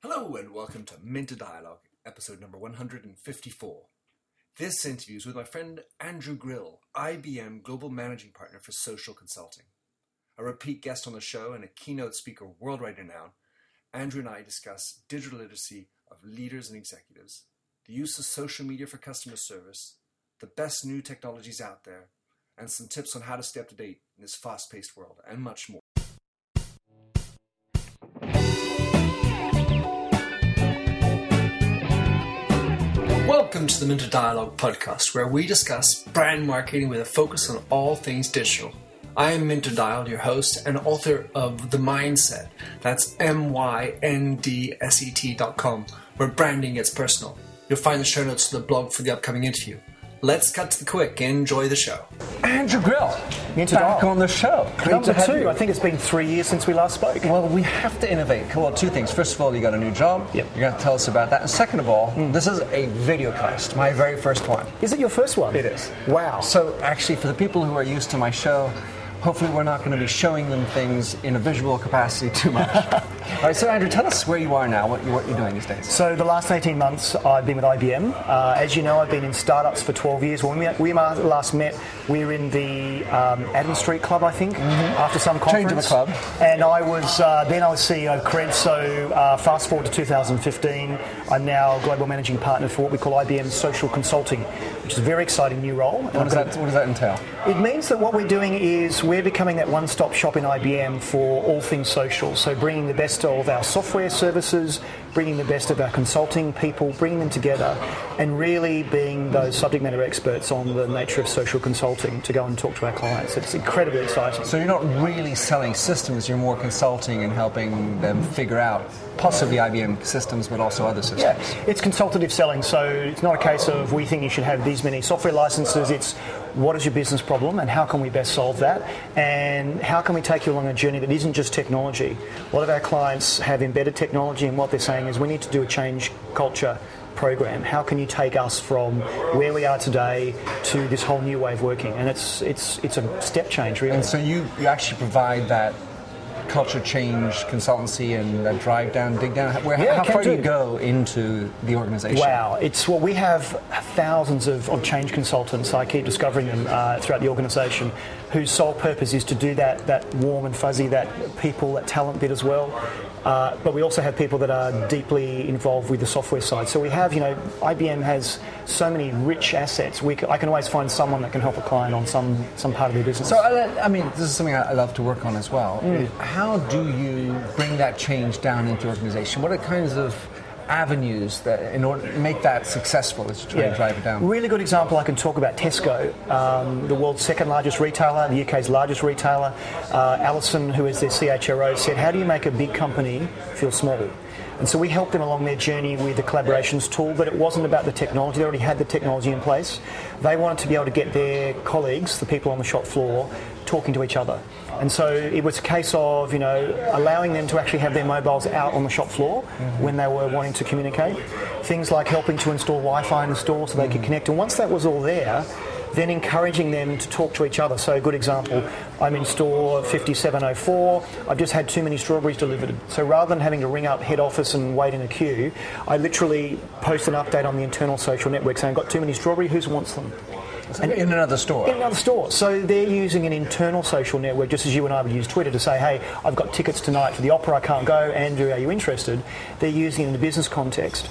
Hello and welcome to Minter Dialogue, episode number 154. This interview is with my friend Andrew Grill, IBM Global Managing Partner for Social Consulting. A repeat guest on the show and a keynote speaker worldwide renowned, Andrew and I discuss digital literacy of leaders and executives, the use of social media for customer service, the best new technologies out there, and some tips on how to stay up to date in this fast paced world, and much more. Welcome to the Minter Dialogue podcast, where we discuss brand marketing with a focus on all things digital. I am Minter Dial, your host and author of The Myndset. That's M Y N D S E T dot com, where branding gets personal. You'll find the show notes to the blog for the upcoming interview. Let's cut to the quick. and Enjoy the show. Andrew Grill, Minter back on the show. Great Number to have two. you. I think it's been three years since we last spoke. Well, we have to innovate. Well, two things. First of all, you got a new job. Yep. You're going to tell us about that. And second of all, mm. this is a video cast, my very first one. Is it your first one? It is. Wow. So, actually, for the people who are used to my show, hopefully we're not going to be showing them things in a visual capacity too much. all right, so Andrew, tell us where you are now, what, you, what you're doing these days. So the last 18 months I've been with IBM. Uh, as you know, I've been in startups for 12 years. When we, we last met, we were in the um, Adam Street Club, I think, after some conference. Change of the club. And I was uh, then I was CEO of Kred. So uh, fast forward to 2015, I'm now global managing partner for what we call IBM Social Consulting, which is a very exciting new role. What does, that, what does that entail? It means that what we're doing is we're becoming that one stop shop in IBM for all things social. So, bringing the best of our software services, bringing the best of our consulting people, bringing them together, and really being those subject matter experts on the nature of social consulting to go and talk to our clients. It's incredibly exciting. So you're not really selling systems, you're more consulting and helping them figure out possibly IBM systems, but also other systems. Yeah, it's consultative selling, so it's not a case of we think you should have these many software licenses. It's what is your business problem and how can we best solve that, and how can we take you along a journey that isn't just technology. A lot of our clients have embedded technology, and what they're saying is we need to do a change culture program. How can you take us from where we are today to this whole new way of working? And it's it's it's a step change, really. And so you, you actually provide that culture change consultancy and that drive down, dig down. Where, Yeah, how far do you go into the organization? Wow, it's well, we have thousands of, of change consultants. I keep discovering them uh, throughout the organisation, whose sole purpose is to do that that warm and fuzzy, that people, that talent bit as well. Uh, but we also have people that are deeply involved with the software side. So we have, you know, IBM has so many rich assets. We c- I can always find someone that can help a client on some some part of their business. So, uh, I mean, this is something I I love to work on as well. How do you bring that change down into the organization? What are kinds of avenues that, in order to make that successful, as you try to drive it down? Really good example I can talk about Tesco, um, the world's second largest retailer, the UK's largest retailer. Uh, Alison, who is their CHRO, said, How do you make a big company feel small? And so we helped them along their journey with the collaborations tool, but it wasn't about the technology. They already had the technology in place. They wanted to be able to get their colleagues, the people on the shop floor, talking to each other. And so it was a case of, you know, allowing them to actually have their mobiles out on the shop floor mm-hmm. when they were wanting to communicate. Things like helping to install Wi-Fi in the store so they could mm-hmm. connect. And once that was all there, then encouraging them to talk to each other. So a good example, I'm in store 5704, I've just had too many strawberries delivered. So rather than having to ring up head office and wait in a queue, I literally post an update on the internal social network saying, I've got too many strawberries, who wants them? In another store. in another store. So they're using an internal social network, just as you and I would use Twitter to say, hey, I've got tickets tonight for the opera, I can't go. Andrew, are you interested? They're using it in a business context.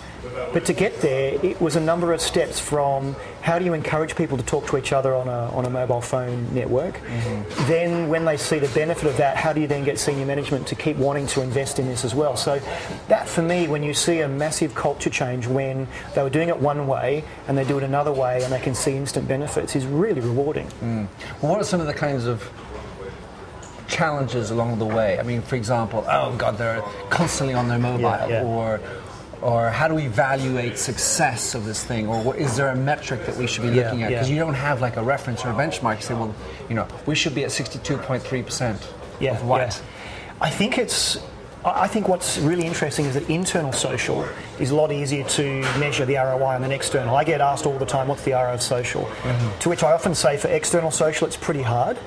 But to get there, it was a number of steps from how do you encourage people to talk to each other on a, on a mobile phone network? Mm-hmm. Then, when they see the benefit of that, how do you then get senior management to keep wanting to invest in this as well? So, that for me, when you see a massive culture change when they were doing it one way and they do it another way and they can see instant benefits, is really rewarding. Mm. Well, what are some of the kinds of challenges along the way? I mean, for example, oh God, they're constantly on their mobile, Yeah, yeah. or or how do we evaluate success of this thing, or what, is there a metric that we should be Yeah, looking at? yeah. Because you don't have like a reference or a benchmark. You say, well, you know, we should be at sixty-two point three percent Yeah, of what? yeah. I think it's. I I think what's really interesting is that internal social is a lot easier to measure the ROI than external. I get asked all the time, "What's the ROI of social?" Mm-hmm. To which I often say, for external social, it's pretty hard.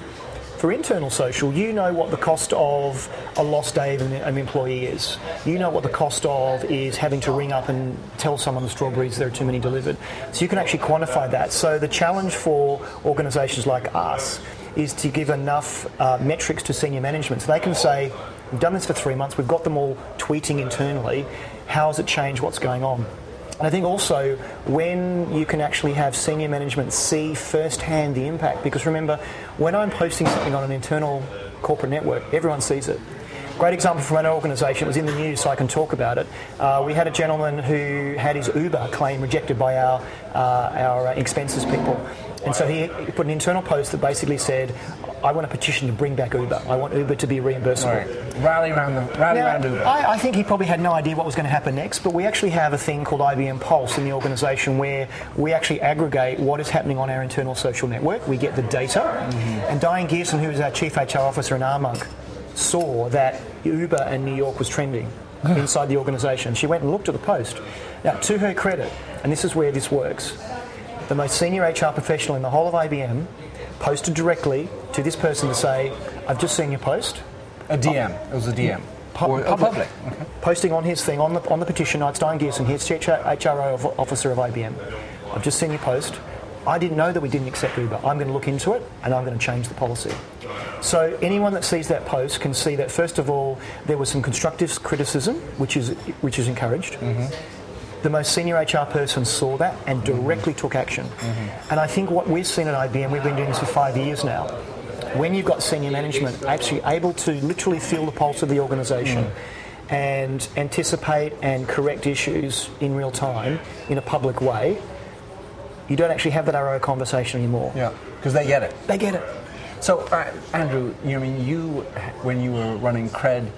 For internal social, you know what the cost of a lost day of an, an employee is. You know what the cost of is having to ring up and tell someone the strawberries there are too many delivered. So you can actually quantify that. So the challenge for organisations like us is to give enough uh, metrics to senior management so they can say, we've done this for three months, we've got them all tweeting internally, how has it changed, what's going on? And I think also when you can actually have senior management see firsthand the impact, because remember, when I'm posting something on an internal corporate network, everyone sees it. Great example from an organisation, it was in the news so I can talk about it. Uh, we had a gentleman who had his Uber claim rejected by our, uh, our expenses people. And so he, he put an internal post that basically said, I want a petition to bring back Uber. I want Uber to be reimbursable. Right. Rally around the rally Now, around Uber. I, I think he probably had no idea what was going to happen next, but we actually have a thing called IBM Pulse in the organisation where we actually aggregate what is happening on our internal social network. We get the data, mm-hmm. and Diane Gherson, who is our Chief HR Officer in Armonk, saw that Uber and New York was trending inside the organisation. She went and looked at the post. Now, to her credit, and this is where this works, the most senior HR professional in the whole of IBM posted directly to this person to say, I've just seen your post. a DM. It was a DM. Pu- Or- oh, public. Posting on his thing on the, on the petition, it's Diane Gherson, here's HRO of- officer of IBM. I've just seen your post. I didn't know that we didn't accept Uber. I'm going to look into it and I'm going to change the policy. So anyone that sees that post can see that first of all there was some constructive criticism, which is which is encouraged. Mm-hmm. The most senior HR person saw that and directly mm-hmm. took action. Mm-hmm. And I think what we've seen at IBM, we've been doing this for five years now. When you've got senior management actually able to literally feel the pulse of the organisation and anticipate and correct issues in real time in a public way, you don't actually have that RO conversation anymore. Yeah, because they get it. They get it. So, uh, Andrew, you I mean you when you were running Kred,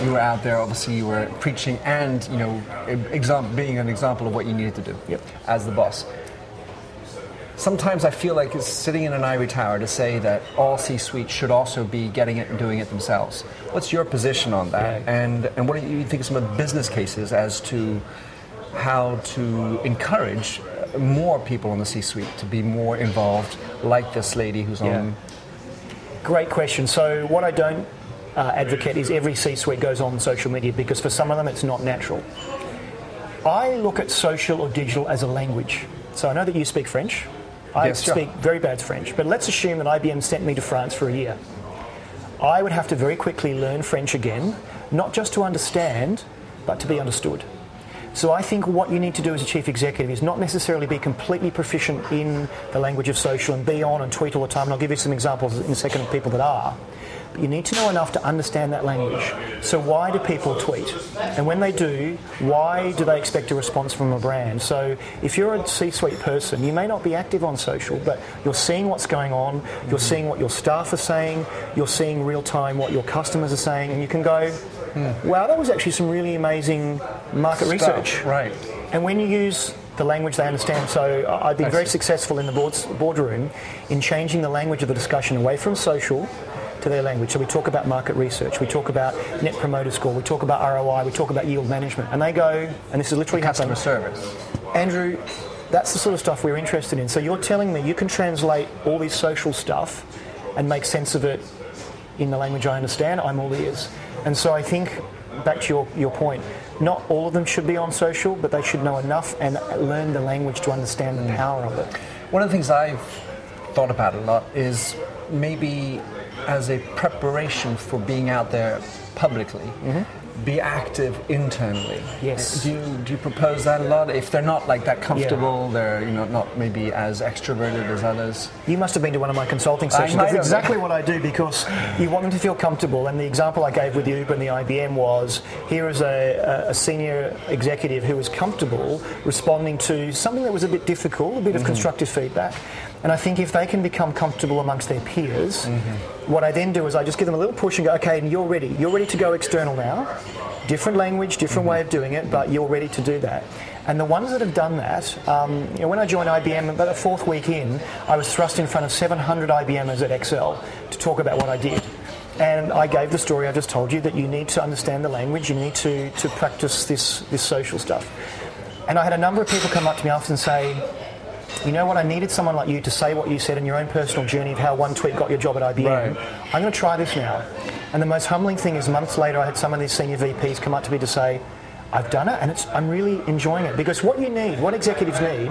you were out there. Obviously, you were preaching and you know, exam- being an example of what you needed to do Yep. as the boss. Sometimes I feel like it's sitting in an ivory tower to say that all C-suite should also be getting it and doing it themselves. What's your position on that? Yeah. And and what do you think of some of the business cases as to how to encourage more people in the C-suite to be more involved, like this lady who's Yeah. on Great question. So what I don't uh, advocate is every C-suite goes on social media because for some of them it's not natural. I look at social or digital as a language. So I know that you speak French. I Yes, sure. speak very bad French, but let's assume that IBM sent me to France for a year. I would have to very quickly learn French again, not just to understand, but to be understood. So I think what you need to do as a chief executive is not necessarily be completely proficient in the language of social and be on and tweet all the time. And I'll give you some examples in a second of people that are. You need to know enough to understand that language. So why do people tweet? And when they do, why do they expect a response from a brand? So if you're a C-suite person, you may not be active on social, but you're seeing what's going on, you're seeing what your staff are saying, you're seeing real time what your customers are saying, and you can go, wow, that was actually some really amazing market Stuff, research. right. And when you use the language they understand, so I've been very successful in the boards, boardroom in changing the language of the discussion away from social to their language. So we talk about market research, we talk about net promoter score, we talk about ROI, we talk about yield management, and they go, and this is literally customer happened. service. Andrew, that's the sort of stuff we're interested in. So you're telling me you can translate all this social stuff and make sense of it in the language I understand, I'm all ears. And so I think, back to your, your point, not all of them should be on social, but they should know enough and learn the language to understand the power of it. One of the things I've thought about a lot is maybe as a preparation for being out there publicly, mm-hmm. be active internally. Yes. Do you, do you propose that a lot? If they're not like that comfortable, they're you know not maybe as extroverted as others. You must have been to one of my consulting sessions. That's exactly what I do because you want them to feel comfortable. And the example I gave with the Uber and the IBM was here is a, a, a senior executive who was comfortable responding to something that was a bit difficult, a bit of mm-hmm. constructive feedback. And I think if they can become comfortable amongst their peers, what I then do is I just give them a little push and go, okay, and you're ready. You're ready to go external now. Different language, different way of doing it, but you're ready to do that. And the ones that have done that, um, you know, when I joined IBM, about the fourth week in, I was thrust in front of 700 IBMers at Excel to talk about what I did. And I gave the story I just told you that you need to understand the language, you need to, to practice this, this social stuff. And I had a number of people come up to me after and say, you know what, I needed someone like you to say what you said in your own personal journey of how one tweet got your job at IBM. Right. I'm going to try this now. And the most humbling thing is months later, I had some of these senior VPs come up to me to say, I've done it and it's, I'm really enjoying it because what you need, what executives need,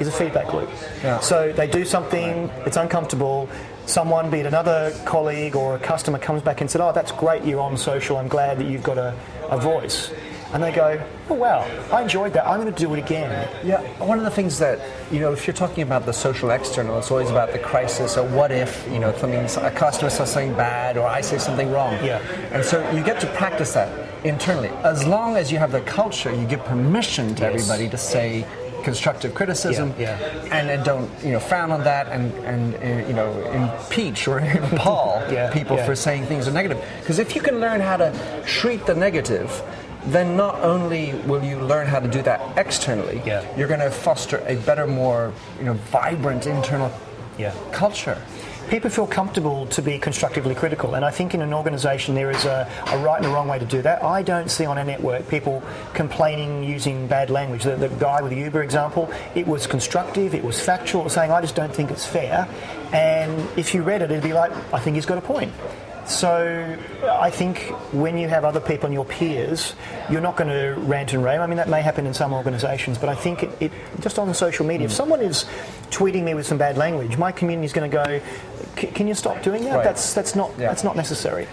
is a feedback loop. Yeah. So they do something, it's uncomfortable. Someone, be it another colleague or a customer, comes back and said, "Oh, that's great. You're on social. I'm glad that you've got a, a voice." And they go, "Oh wow, I enjoyed that. I'm going to do it again." Yeah, one of the things that you know, if you're talking about the social external, it's always about the crisis or what if you know something a customer says something bad or I say something wrong. Yeah. and so you get to practice that internally. As long as you have the culture, you give permission to Yes. everybody to say constructive criticism, Yeah, and then don't you know frown on that and and uh, you know impeach or impal Yeah, people yeah. for saying things are negative. Because if you can learn how to treat the negative, then not only will you learn how to do that externally, Yeah. you're going to foster a better, more you know, vibrant internal Yeah. culture. people feel comfortable to be constructively critical. And I think in an organisation there is a, a right and a wrong way to do that. I don't see on a network people complaining using bad language. The, the guy with the Uber example, it was constructive, it was factual, saying, I just don't think it's fair. And if you read it, it'd be like, I think he's got a point. So I think when you have other people and your peers, you're not going to rant and rave. I mean, that may happen in some organisations, but I think it, it just on social media, if hmm. someone is tweeting me with some bad language, my community is going to go, "Can you stop doing that? Right. That's that's not Yeah. that's not necessary."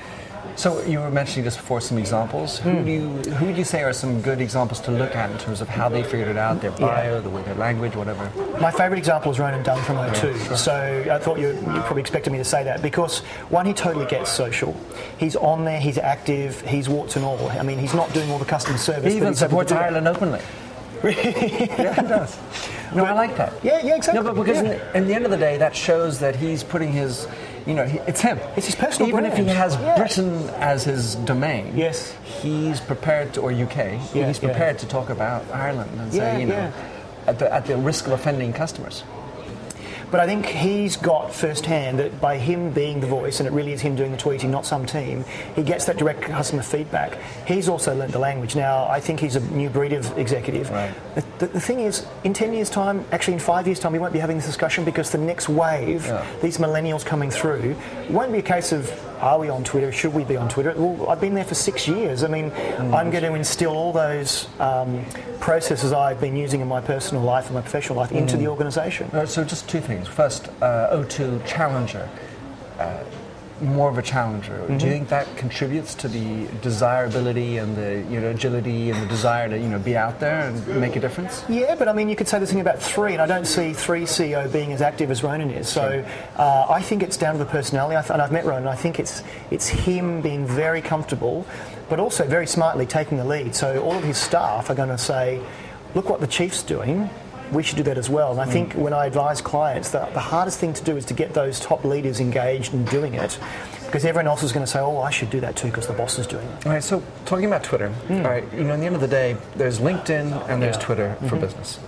So you were mentioning just before some examples. Who hmm. do you who would you say are some good examples to look at in terms of how they figured it out, their bio, the way their language, whatever? My favourite example is Ronan Dunne from O2. So I thought you, you probably expected me to say that because one, he totally gets social. He's on there, he's active, he's warts and all. I mean, he's not doing all the customer service. He even he's able to supports. Ireland openly. yeah, he does. No, I like that. Yeah, yeah, exactly. No, but because Yeah. in, the, in the end of the day, that shows that he's putting his, you know, it's him. It's his personal Even if he has Yeah. Britain as his domain, Yes. he's prepared to, or UK, Yeah, he's yeah. prepared to talk about Ireland and Yeah, say, you know, yeah. at, the, at the risk of offending customers. But I think he's got firsthand that by him being the voice, and it really is him doing the tweeting, not some team, he gets that direct customer feedback. He's also learnt the language. Now, I think he's a new breed of executive. Right. The, the, thing is, in 10 years' time, actually in five years' time, we won't be having this discussion because the next wave, Yeah. these millennials coming through, won't be a case of are we on Twitter? Should we be on Twitter? Well, I've been there for six years. I mean, Mm. I'm going to instill all those um, processes I've been using in my personal life and my professional life into Mm. the organisation. Uh, so just two things. First, uh, O2 Challenger. Uh, more of a challenger. Mm-hmm. Do you think that contributes to the desirability and the you know agility and the desire to you know be out there and make a difference? Yeah, but I mean, you could say the thing about three, and I don't see three CEO being as active as Ronan is. So uh, I think it's down to the personality. I th- and I've met Ronan. I think it's it's him being very comfortable, but also very smartly taking the lead. So all of his staff are going to say, "Look what the chief's doing." We should do that as well. And I think when I advise clients, that the hardest thing to do is to get those top leaders engaged in doing it, because everyone else is going to say, "Oh, I should do that too," because the boss is doing it. All right. So talking about Twitter, hmm. all right. You know, in the end of the day, there's LinkedIn and there's Yeah. Twitter for mm-hmm. business.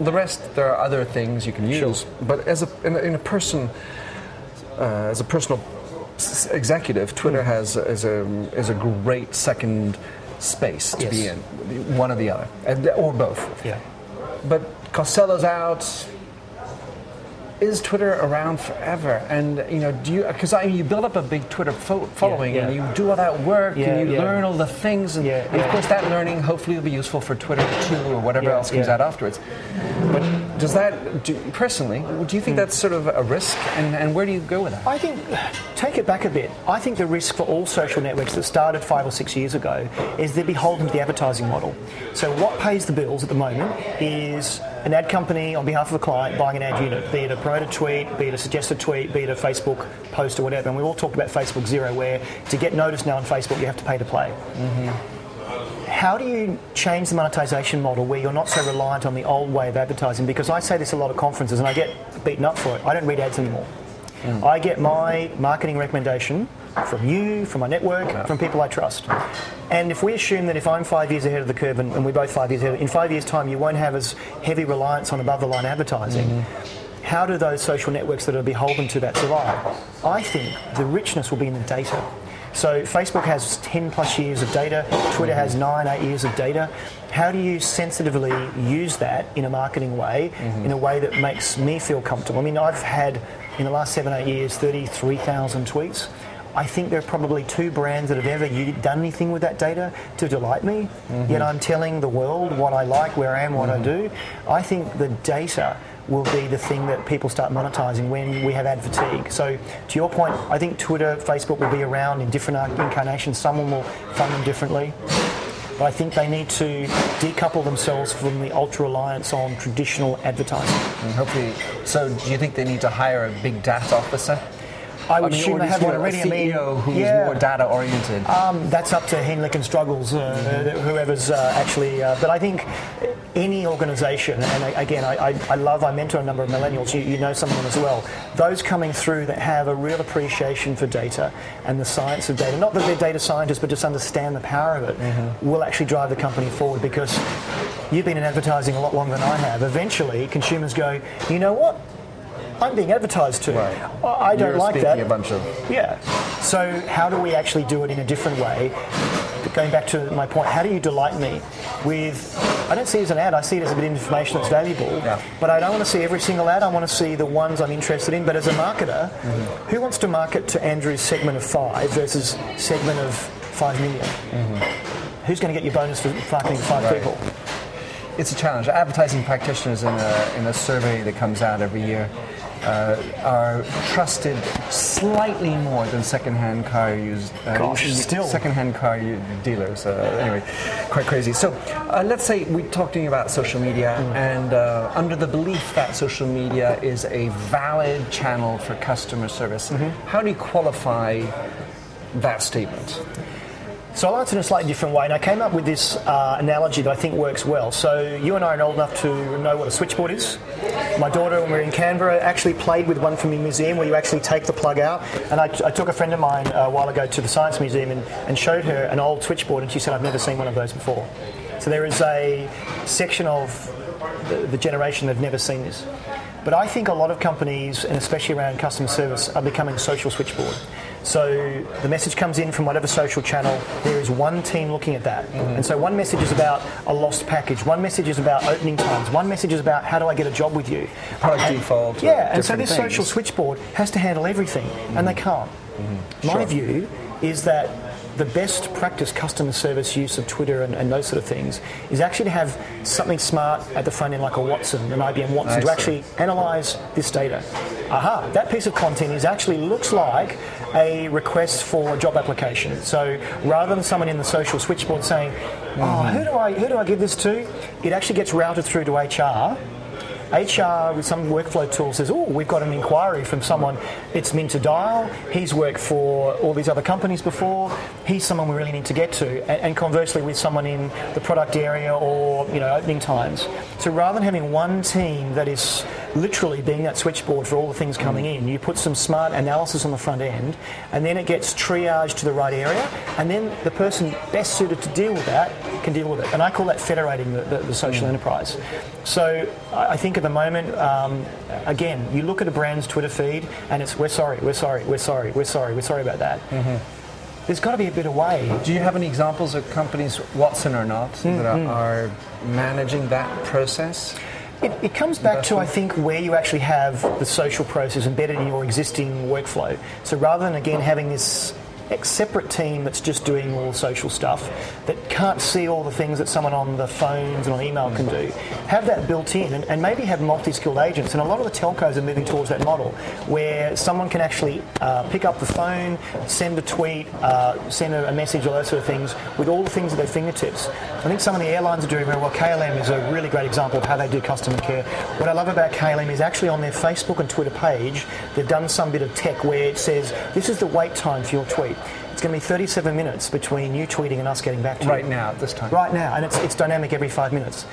The rest, there are other things you can use. But as a in a, in a person, uh, as a personal s- executive, Twitter hmm. has is a is a great second space to be in, one or the other, and, or both. Yeah. But Costolo's out. Is Twitter around forever? And you know, do you? Because I mean, you build up a big Twitter fo- following, yeah. and you do all that work, Yeah, and you yeah. learn all the things, and, Yeah, and of course that learning hopefully will be useful for Twitter too, or whatever Yeah, else comes yeah. out afterwards. But does that, do, personally, do you think Hmm. that's sort of a risk? And, and where do you go with that? I think, take it back a bit. I think the risk for all social networks that started five or six years ago is they're beholden to the advertising model. So, what pays the bills at the moment is an ad company on behalf of a client buying an ad unit, be it a promoted tweet, be it a suggested tweet, be it a Facebook post or whatever. And we all talked about Facebook Zero, where to get noticed now on Facebook, you have to pay to play. How do you change the monetization model where you're not so reliant on the old way of advertising? Because I say this at a lot of conferences and I get beaten up for it. I don't read ads anymore. Hmm. I get my marketing recommendation from you, from my network, from people I trust. And if we assume that if I'm five years ahead of the curve and, and we're both five years ahead, in five years' time you won't have as heavy reliance on above the line advertising, mm-hmm. how do those social networks that are beholden to that survive? I think the richness will be in the data. So Facebook has 10 plus years of data, Twitter has nine, eight years of data. How do you sensitively use that in a marketing way, mm-hmm. in a way that makes me feel comfortable? I mean, I've had in the last seven, eight years, 33,000 tweets. I think there are probably two brands that have ever done anything with that data to delight me. Mm-hmm. Yet I'm telling the world what I like, where I am, what mm-hmm. I do. I think the data will be the thing that people start monetizing when we have ad fatigue. So, to your point, I think Twitter, Facebook will be around in different uh, incarnations. Someone will fund them differently. But I think they need to decouple themselves from the ultra reliance on traditional advertising. And hopefully, so do you think they need to hire a big data officer? I would I mean, assume they have one already. A CEO I mean, who's yeah. more data oriented. Um, that's up to Heidrick and Struggles, uh, mm-hmm. whoever's uh, actually. Uh, but I think any organisation, and again, I, I, love, I mentor a number of millennials. You, you know some of them as well. Those coming through that have a real appreciation for data and the science of data. Not that they're data scientists, but just understand the power of it. Mm-hmm. Will actually drive the company forward because you've been in advertising a lot longer than I have. Eventually, consumers go, you know what? I'm being advertised to. Right. I don't You're like that. A bunch of yeah. So how do we actually do it in a different way? Going back to my point, how do you delight me with? I don't see it as an ad. I see it as a bit of information that's valuable. Yeah. But I don't want to see every single ad. I want to see the ones I'm interested in. But as a marketer, mm-hmm. who wants to market to Andrew's segment of five versus segment of five million? Mm-hmm. Who's going to get your bonus for marketing to five right. people? It's a challenge. Advertising practitioners in a, in a survey that comes out every year uh, are trusted slightly more than second-hand car use. Uh, Gosh, still second-hand car dealers. Uh, anyway, quite crazy. So uh, let's say we are talking about social media, mm. and uh, under the belief that social media is a valid channel for customer service, mm-hmm. how do you qualify that statement? So I'll answer in a slightly different way, and I came up with this uh, analogy that I think works well. So you and I are old enough to know what a switchboard is. My daughter, when we were in Canberra, actually played with one from the museum where you actually take the plug out. And I, I took a friend of mine uh, a while ago to the Science Museum and, and showed her an old switchboard, and she said, I've never seen one of those before. So there is a section of the, the generation that have never seen this. But I think a lot of companies, and especially around customer service, are becoming social switchboard. So the message comes in from whatever social channel. There is one team looking at that. Mm-hmm. And so one message is about a lost package. One message is about opening times. One message is about how do I get a job with you. Product and, default. Yeah, and so this things. social switchboard has to handle everything, mm-hmm. and they can't. Mm-hmm. My sure. view is that the best practice customer service use of Twitter and, and, those sort of things is actually to have something smart at the front end like a Watson, an IBM Watson, I to see. actually analyze this data. Aha, that piece of content is actually looks like a request for a job application. So rather than someone in the social switchboard saying, "Oh, mm-hmm. who do I who do I give this to?" It actually gets routed through to HR HR with some workflow tool says, oh, we've got an inquiry from someone. It's Minter Dial. He's worked for all these other companies before. He's someone we really need to get to. And, and conversely, with someone in the product area or you know opening times. So rather than having one team that is literally being that switchboard for all the things coming in, you put some smart analysis on the front end, and then it gets triaged to the right area, and then the person best suited to deal with that can deal with it. And I call that federating the, the, the social mm. enterprise. So I think at the moment, um, again, you look at a brand's Twitter feed and it's we're sorry, we're sorry, we're sorry, we're sorry, we're sorry about that. Mm-hmm. There's got to be a better way. Do you have any examples of companies, Watson or not, mm-hmm. that are, mm. are, managing that process? It, it, comes back to, I think, where you actually have the social process embedded in your existing workflow. So rather than, again, having this separate team that's just doing all the social stuff that can't see all the things that someone on the phones and on email can do. Have that built in and, and maybe have multi skilled agents. And a lot of the telcos are moving towards that model where someone can actually uh, pick up the phone, send a tweet, uh, send a, a, message, all those sort of things with all the things at their fingertips. I think some of the airlines are doing very well. KLM is a really great example of how they do customer care. What I love about KLM is actually on their Facebook and Twitter page, they've done some bit of tech where it says, this is the wait time for your tweet. It's going to be 37 minutes between you tweeting and us getting back to right you. Right now, at this time. Right now, and it's, it's dynamic every five minutes.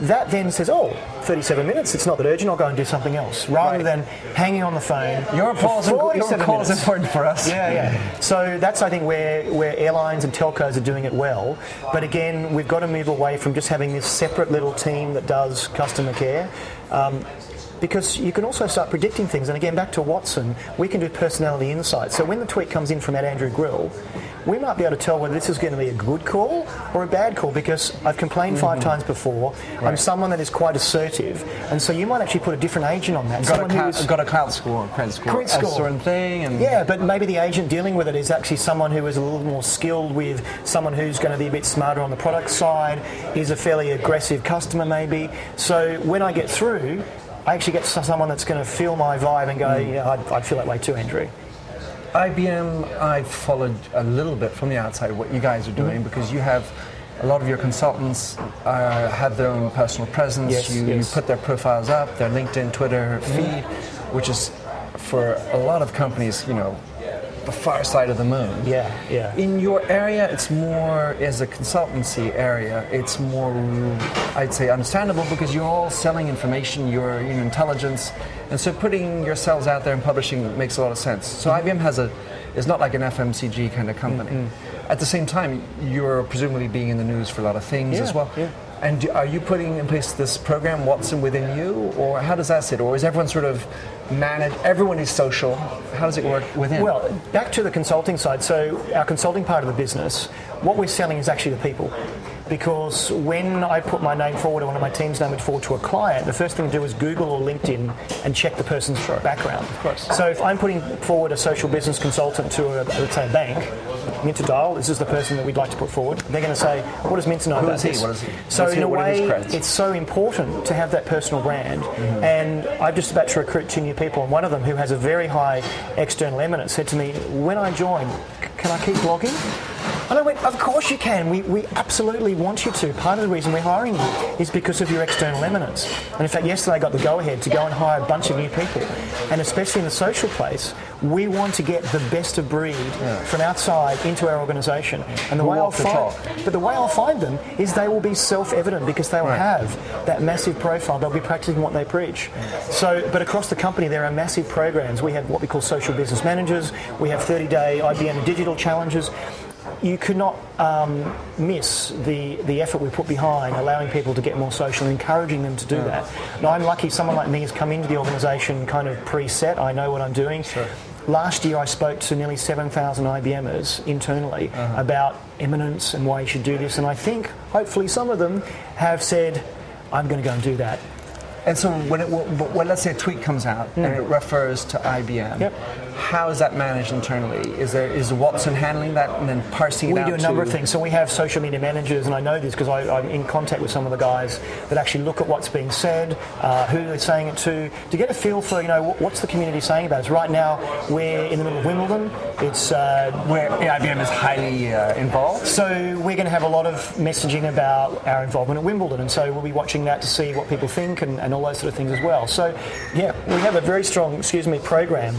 That then says, oh, 37 minutes, it's not that urgent, I'll go and do something else. Rather right. than hanging on the phone. Your call is important for us. Yeah, yeah. So that's, I think, where, where airlines and telcos are doing it well. But again, we've got to move away from just having this separate little team that does customer care. Um, because you can also start predicting things. And again, back to Watson, we can do personality insights. So when the tweet comes in from at Andrew Grill, we might be able to tell whether this is going to be a good call or a bad call because I've complained 5 Mm-hmm. times before. I'm someone that is quite assertive, and so you might actually put a different agent on that. Got a, someone who cloud, is- got a Klout score, credit score, Credit a certain thing, and yeah, but maybe the agent dealing with it is actually someone who is a little more skilled with someone who's going to be a bit smarter on the product side, is a fairly aggressive customer maybe. So when I get through, I actually get someone that's going to feel my vibe and go, yeah, I'd, I'd feel that way too, Andrew. IBM, I've followed a little bit from the outside what you guys are doing Mm-hmm. because you have a lot of your consultants uh, have their own personal presence. Yes, you, yes. you put their profiles up, their LinkedIn, Twitter feed, which is for a lot of companies, you know, the far side of the moon. Yeah, yeah. In your area, it's more as a consultancy area. It's more, I'd say, understandable because you're all selling information, you're you know, intelligence, and so putting yourselves out there and publishing makes a lot of sense. So Mm-hmm. IBM has a, is not like an FMCG kind of company. Mm-hmm. At the same time, you're presumably being in the news for a lot of things Yeah, as well. yeah. And do, are you putting in place this program, Watson, within you, or how does that sit? Or is everyone sort of managed? Everyone is social. How does it work within? Well, back to the consulting side. So, our consulting part of the business, what we're selling is actually the people. Because when I put my name forward or one of my team's name forward to a client, the first thing to do is Google or LinkedIn and check the person's background. Of course. So if I'm putting forward a social business consultant to, a, let's say, a bank, Minter Dial, this is the person that we'd like to put forward. They're going to say, "What does Minter know Who about is he? this?" What is he? So What's in he- a way, it's so important to have that personal brand. Mm-hmm. And I'm just about to recruit two new people, and one of them, who has a very high external eminence, said to me, "When I join, can I keep blogging?" And I went, "Of course you can. We, we absolutely want you to. Part of the reason we're hiring you is because of your external eminence." And in fact, yesterday I got the go-ahead to go and hire a bunch of new people, and especially in the social place, we want to get the best of breed from outside into our organisation. And the Who way I'll the find, but the way I'll find them is they will be self-evident because they will Right. have that massive profile. They'll be practicing what they preach. So, but across the company, there are massive programs. We have what we call social business managers. We have 30-day IBM digital challenges. You could not um, miss the, the effort we put behind allowing people to get more social, and encouraging them to do that. Now, I'm lucky someone like me has come into the organisation kind of preset. I know what I'm doing. Last year, I spoke to nearly 7,000 IBMers internally about eminence and why you should do this. And I think, hopefully, some of them have said, I'm going to go and do that. And so when, it, when let's say a tweet comes out and it refers to IBM. Yep. how is that managed internally? Is there is Watson handling that and then parsing it We do a number of things. So we have social media managers, and I know this because I'm in contact with some of the guys that actually look at what's being said, uh, who they're saying it to, to get a feel for you know what's the community saying about us. Right now, we're in the middle of Wimbledon. It's uh, Where IBM is highly uh, involved. So we're going to have a lot of messaging about our involvement at Wimbledon, and so we'll be watching that to see what people think and, and all those sort of things as well. So, yeah, we have a very strong, excuse me, program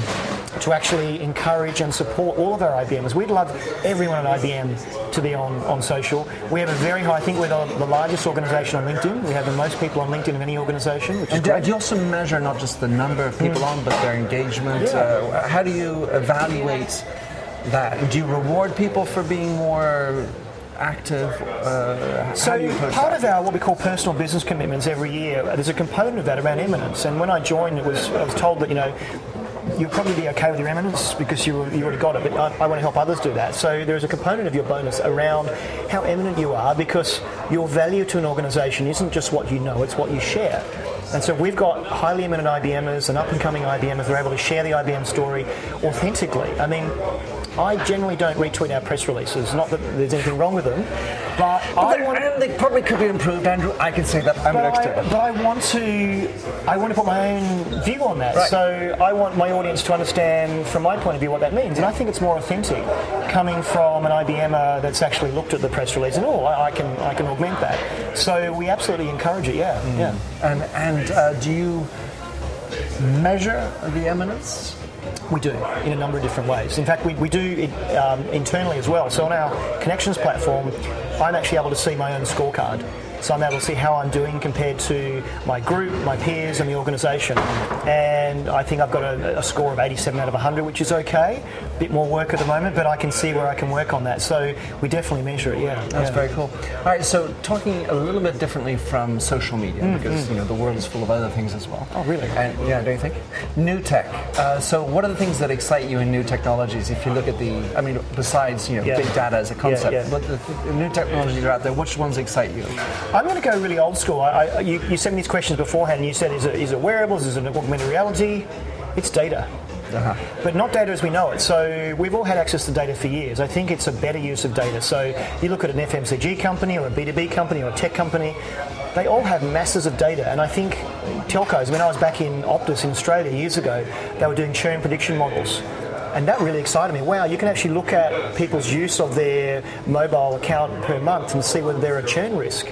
to actually encourage and support all of our IBMers. We'd love everyone at IBM to be on, on social. We have a very high, I think we're the, the largest organisation on LinkedIn. We have the most people on LinkedIn of any organisation, which And do, great. do you also measure not just the number of people on, but their engagement? Yeah. Uh, how do you evaluate that? Do you reward people for being more active? Uh, So do you approach part that? of our what we call personal business commitments every year, there's a component of that around eminence. And when I joined, it was I was told that you know you'll probably be okay with your eminence because you, you already got it, but I, I want to help others do that. So there is a component of your bonus around how eminent you are because your value to an organisation isn't just what you know, it's what you share. And so we've got highly eminent IBMers and up and coming IBMers that are able to share the IBM story authentically. I mean, I generally don't retweet our press releases, not that there's anything wrong with them, but, I want and they probably could be improved, Andrew. I can say that I'm an but I, but I want to, I want to put my own view on that. Right. So I want my audience to understand, from my point of view, what that means. And I think it's more authentic coming from an IBMer that's actually looked at the press release and oh, I, I can, I can augment that. So we absolutely encourage it. Yeah, Mm. yeah. And and uh, do you measure the eminence? We do in a number of different ways. In fact, we, we do it um, internally as well. So on our connections platform, I'm actually able to see my own scorecard. So I'm able to see how I'm doing compared to my group, my peers, and the organisation. And I think I've got a, a, score of 87 out of 100, which is okay. A bit more work at the moment, but I can see where I can work on that. So we definitely measure it. Yeah, that's yeah. very cool. All right, so talking a little bit differently from social media, mm, because mm. you know the world is full of other things as well. Oh, really? And yeah, don't you think? New tech. Uh, so what are the things that excite you in new technologies? If you look at the, I mean, besides you know yeah. big data as a concept, yeah, but the, the, new technologies are out there. Which ones excite you? I'm going to go really old school. I, I, you, you sent me these questions beforehand, and you said, is it, is it wearables? Is it augmented reality? It's data. Uh-huh. But not data as we know it. So we've all had access to data for years. I think it's a better use of data. So you look at an FMCG company or a B2B company or a tech company, they all have masses of data. And I think telcos, when I was back in Optus in Australia years ago, they were doing churn prediction models. And that really excited me. Wow, you can actually look at people's use of their mobile account per month and see whether they're a churn risk.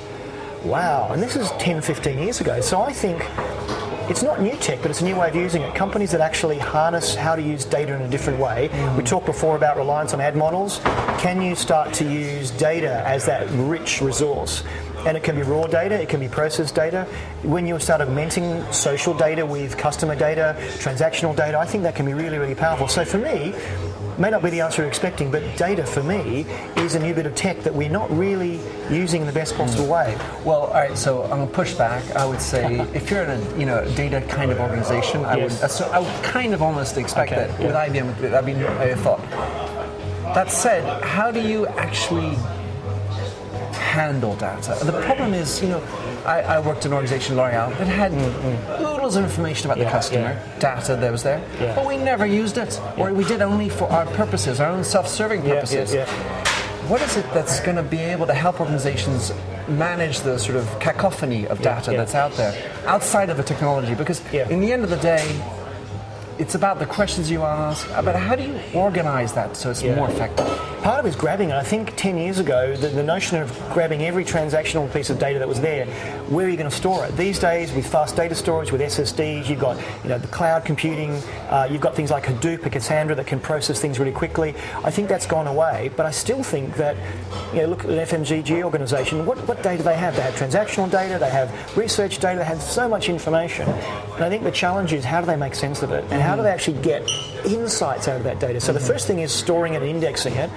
Wow, and this is 10, 15 years ago. So I think it's not new tech, but it's a new way of using it. Companies that actually harness how to use data in a different way. Mm. We talked before about reliance on ad models. Can you start to use data as that rich resource? and it can be raw data, it can be processed data. When you start augmenting social data with customer data, transactional data, I think that can be really, really powerful. So for me, may not be the answer you're expecting, but data for me is a new bit of tech that we're not really using in the best possible mm. way. Well, all right. So I'm gonna push back. I would say if you're in a you know data kind of organization, I yes. would so I would kind of almost expect okay. that yeah. with IBM that'd be a thought. That said, how do you actually handle data? The problem is, you know, I, I worked in an organization, L'Oreal, that had mm-hmm. oodles of information about yeah, the customer, yeah. data that was there, yeah. but we never used it, or we did only for our purposes, our own self-serving purposes. What is it that's going to be able to help organizations manage the sort of cacophony of data that's out there outside of the technology? Because in the end of the day, it's about the questions you ask, but how do you organize that so it's more effective? Part of it is grabbing. I think 10 years ago, the, the, notion of grabbing every transactional piece of data that was there, where are you going to store it? These days, with fast data storage, with SSDs, you've got you know the cloud computing, uh, you've got things like Hadoop or Cassandra that can process things really quickly. I think that's gone away, but I still think that, you know, look at an FMCG organization, what, what data they have? They have transactional data, they have research data, they have so much information. And I think the challenge is how do they make sense of it? And how do they actually get insights out of that data? So the first thing is storing it and indexing it,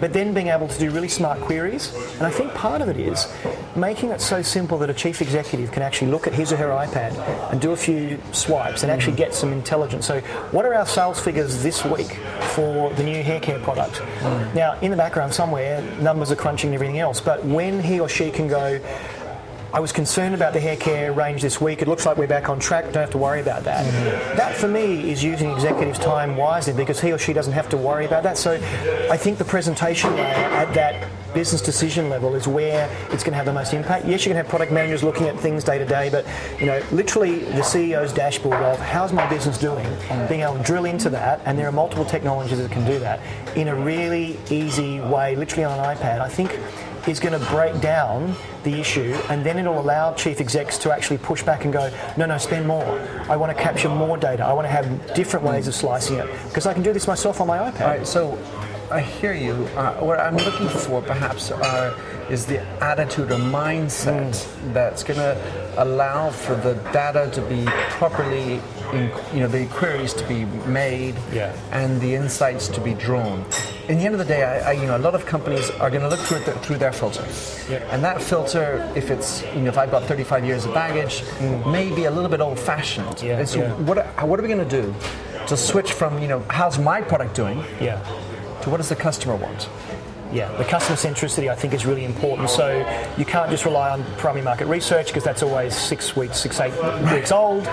but then being able to do really smart queries. And I think part of it is making it so simple that a chief executive can actually look at his or her iPad and do a few swipes and actually get some intelligence. So, what are our sales figures this week for the new hair care product? Mm. Now, in the background somewhere, numbers are crunching and everything else, but when he or she can go, I was concerned about the hair care range this week. It looks like we're back on track. Don't have to worry about that. Mm-hmm. That for me is using executives' time wisely because he or she doesn't have to worry about that. So I think the presentation layer at that business decision level is where it's going to have the most impact. Yes, you can have product managers looking at things day to day, but you know, literally the CEO's dashboard of how's my business doing, mm. being able to drill into that, and there are multiple technologies that can do that in a really easy way, literally on an iPad. I think is going to break down the issue and then it'll allow chief execs to actually push back and go, no, no, spend more. I want to capture more data. I want to have different ways of slicing it because I can do this myself on my iPad. So I hear you. Uh, what I'm looking for perhaps are, is the attitude or mindset mm. that's going to allow for the data to be properly, in, you know, the queries to be made yeah. and the insights to be drawn. In the end of the day, I, I, you know, a lot of companies are going to look through, through their filter, yeah. and that filter, if it's, you know, if I've got 35 years of baggage, mm. may be a little bit old-fashioned. Yeah. so, what, what are we going to do to switch from, you know, how's my product doing? Yeah to what does the customer want? Yeah, the customer centricity I think is really important. So you can't just rely on primary market research because that's always six weeks, six, eight weeks old.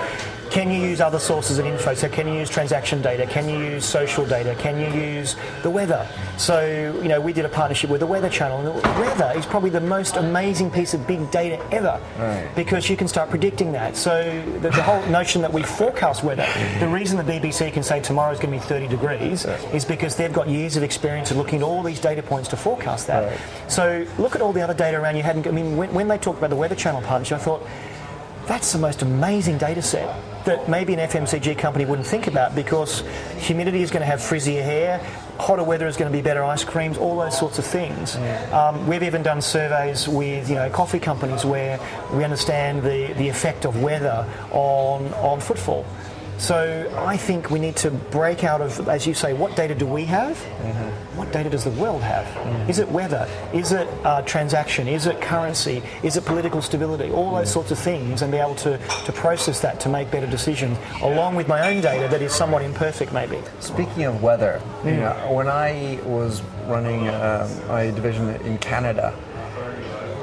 Can you use other sources of info? So can you use transaction data? Can you use social data? Can you use the weather? So, you know, we did a partnership with the Weather Channel, and the weather is probably the most amazing piece of big data ever right. because you can start predicting that. So the, the whole notion that we forecast weather, the reason the BBC can say tomorrow is going to be 30 degrees is because they've got years of experience of looking at all these data points to forecast that. Right. So look at all the other data around you hadn't, I mean, when, when they talked about the Weather Channel partnership, I thought, that's the most amazing data set that maybe an FMCG company wouldn't think about because humidity is going to have frizzier hair, hotter weather is going to be better ice creams, all those sorts of things. Um, we've even done surveys with you know coffee companies where we understand the, the effect of weather on on footfall. So I think we need to break out of, as you say, what data do we have? What data does the world have? Is it weather? Is it uh, transaction? Is it currency? Is it political stability? All those sorts of things, and be able to, to process that to make better decisions, along with my own data that is somewhat imperfect, maybe. Speaking of weather, you know, when I was running um, a division in Canada,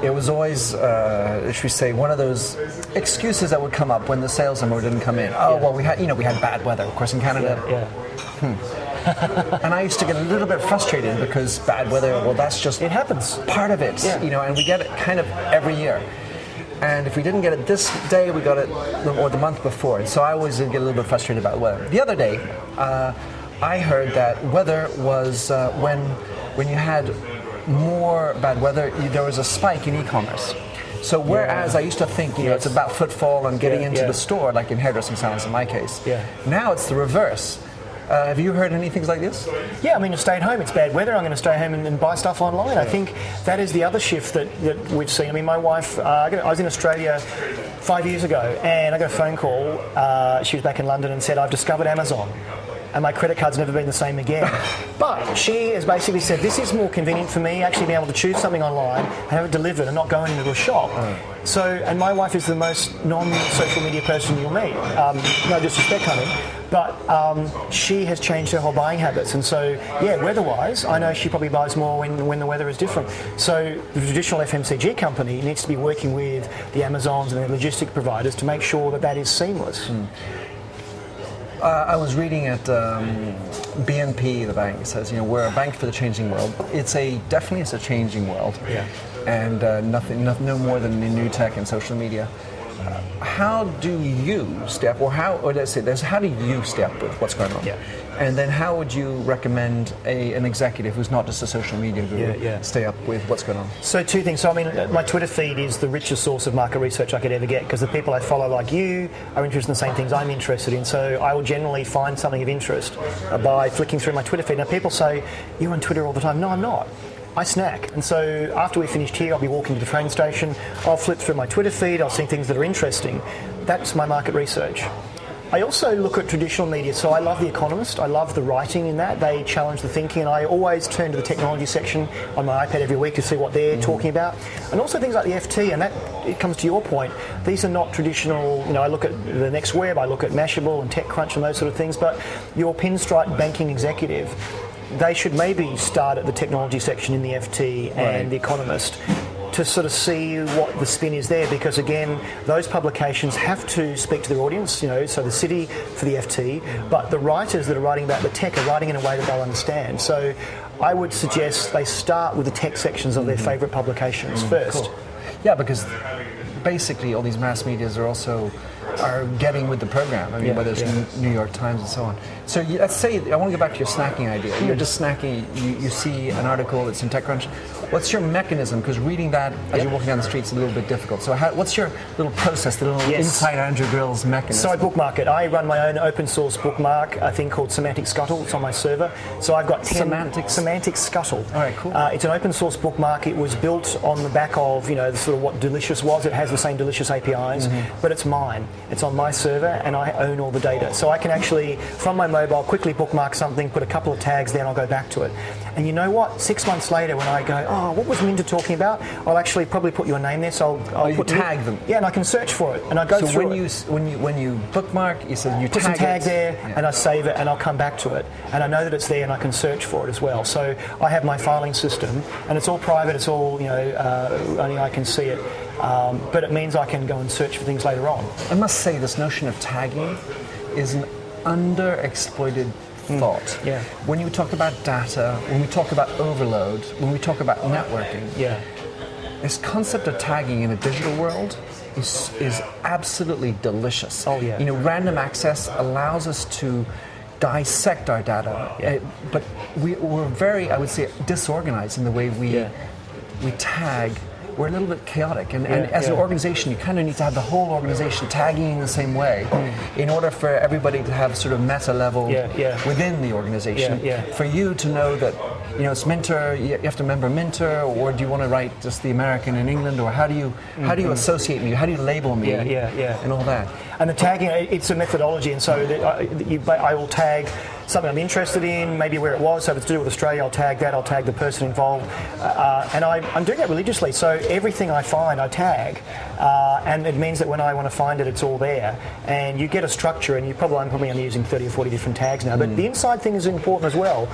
it was always, uh, should we say, one of those excuses that would come up when the sales number didn't come in. Oh, Yeah. well, we had, you know, we had bad weather, of course, in Canada. Yeah. And I used to get a little bit frustrated because bad weather, well, that's just It happens. part of it, Yeah. you know, and we get it kind of every year. And if we didn't get it this day, we got it the, or the month before. And so I always did get a little bit frustrated about weather. The other day, uh, I heard that weather was uh, when when you had more bad weather, there was a spike in e-commerce. So whereas I used to think, you know, it's about footfall and getting Yeah, into yeah. the store, like in hairdressing salons in my case. Yeah. Now it's the reverse. Uh, have you heard any things like this? Yeah, I mean, to stay at home, it's bad weather. I'm going to stay home and, and buy stuff online. I think that is the other shift that, that we've seen. I mean, my wife, uh, I got- I was in Australia five years ago and I got a phone call. Uh, she was back in London and said, I've discovered Amazon. And my credit card's never been the same again. but she has basically said, This is more convenient for me actually being able to choose something online and have it delivered and not going into a shop. So, and my wife is the most non social media person you'll meet. Um, no disrespect, honey. But um, she has changed her whole buying habits. And so, yeah, weather wise, I know she probably buys more when, when the weather is different. So, the traditional FMCG company needs to be working with the Amazons and the logistic providers to make sure that that is seamless. Uh, I was reading at um, BNP, the bank, says, you know, we're a bank for the changing world. It's a definitely it's a changing world, Yeah. and uh, nothing, no, no more than new tech and social media. How do you step, or how, or let's say this, how do you step with what's going on? Yeah. And then how would you recommend a, an executive who's not just a social media guru Yeah, yeah. stay up with what's going on? So two things. So I mean, my Twitter feed is the richest source of market research I could ever get because the people I follow, like you, are interested in the same things I'm interested in. So I will generally find something of interest by flicking through my Twitter feed. Now people say you're on Twitter all the time. No, I'm not. I snack, and so after we finished here, I'll be walking to the train station. I'll flip through my Twitter feed. I'll see things that are interesting. That's my market research. I also look at traditional media, so I love The Economist. I love the writing in that. They challenge the thinking, and I always turn to the technology section on my iPad every week to see what they're mm. talking about. And also things like the FT, and that it comes to your point. These are not traditional, you know, I look at the Next Web, I look at Mashable and TechCrunch and those sort of things, but your pinstripe banking executive, they should maybe start at the technology section in the FT and Right. The Economist to sort of see what the spin is there because again those publications have to speak to their audience you know so the city for the ft but the writers that are writing about the tech are writing in a way that they'll understand. So i would suggest they start with the tech sections of their mm-hmm. favourite publications mm, first. Yeah, because basically all these mass medias are also are getting with the program. I mean, Yeah, whether it's yeah. New- New York Times and so on. So you, let's say I want to go back to your snacking idea. You're just snacking. You, you see an article that's in TechCrunch. What's your mechanism? Because reading that as you're walking down the street is a little bit difficult. So how, what's your little process, the little Yes. inside Andrew Grill's mechanism? So I bookmark it. I run my own open source bookmark, a thing called Semantic Scuttle. It's on my server. So I've got 10 Semantic- Semantic Scuttle. All right, cool. Uh, it's an open source bookmark. It was built on the back of you know the sort of what Delicious was. It has the same Delicious APIs, Mm-hmm. but it's mine. It's on my server, and I own all the data. So I can actually from my mobile quickly bookmark something, put a couple of tags there, and I'll go back to it. And you know what? Six months later, when I go, oh, what was Minter talking about? I'll actually probably put your name there. So I'll, I'll Oh, tag them? Yeah, and I can search for it, and I go so through when it you when you when you bookmark, you said you put tag some tag it. there Yeah. and I save it and I'll come back to it. And I know that it's there and I can search for it as well. So I have my filing system and it's all private, it's all, you know, uh, only I can see it. Um, but it means I can go and search for things later on. I must say, this notion of tagging is an underexploited thought. Hmm. yeah. When you talk about data, when we talk about overload, when we talk about networking, Yeah. this concept of tagging in a digital world is, is absolutely delicious. Oh, yeah. You know, random access allows us to dissect our data, Yeah. eh, but we, we're very, I would say, disorganized in the way we Yeah. we tag we're a little bit chaotic. And, and Yeah, as an organization, you kind of need to have the whole organization tagging in the same way in order for everybody to have sort of meta level. Yeah, yeah. within the organization. Yeah, yeah. For you to know that, you know, it's Minter, you have to remember Minter, or do you want to write just the American in England, or how do you how do you associate me? How do you label me? Mm-hmm. Yeah, yeah, yeah. And all that. And the tagging, it's a methodology, and so I, you, I will tag something I'm interested in, maybe where it was. So if it's to do with Australia, I'll tag that. I'll tag the person involved, uh, and I, I'm doing that religiously. So everything I find, I tag, uh, and it means that when I want to find it, it's all there. And you get a structure, and you probably I'm probably only using 30 or 40 different tags now. But the inside thing is important as well.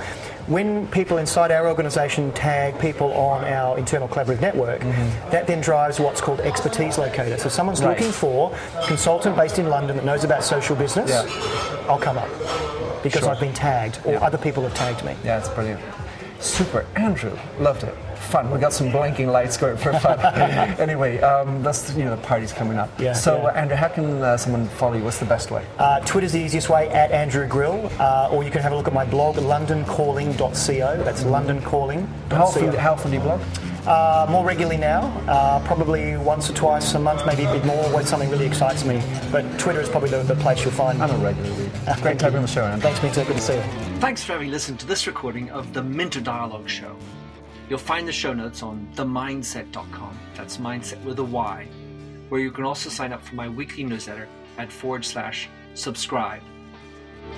When people inside our organisation tag people on our internal collaborative network, mm-hmm. that then drives what's called expertise locator. So someone's Right. looking for a consultant based in London that knows about social business, Yeah. I'll come up because Sure. I've been tagged or Yeah. other people have tagged me. Yeah, it's brilliant. Super. Andrew, loved it. Fun. We got some blinking lights going for fun. anyway, um, that's you know the party's coming up. Yeah, So, yeah. Andrew, how can uh, someone follow you? What's the best way? Uh, Twitter's the easiest way at Andrew Grill, uh, or you can have a look at my blog, londoncalling.co. That's londоncalling.co. How often, how often do you blog? Uh, more regularly now, uh, probably once or twice a month, maybe a bit more when something really excites me. But Twitter is probably the, the place you'll find. I'm a regular reader. Great to have you on the show, Andrew. Thanks, Minter. Good to see you. Thanks for having listened to this recording of the Minter Dialogue Show. You'll find the show notes on themyndset.com. That's mindset with a Y, where you can also sign up for my weekly newsletter at forward slash subscribe.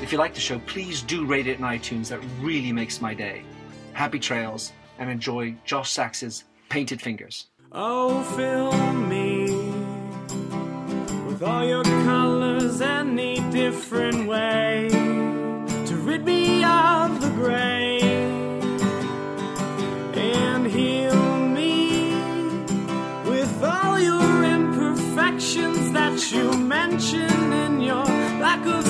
If you like the show, please do rate it in iTunes. That really makes my day. Happy trails and enjoy Josh Sachs's Painted Fingers. Oh, fill me with all your colors any different way to rid me of the gray and heal me with all your imperfections that you mention in your lack of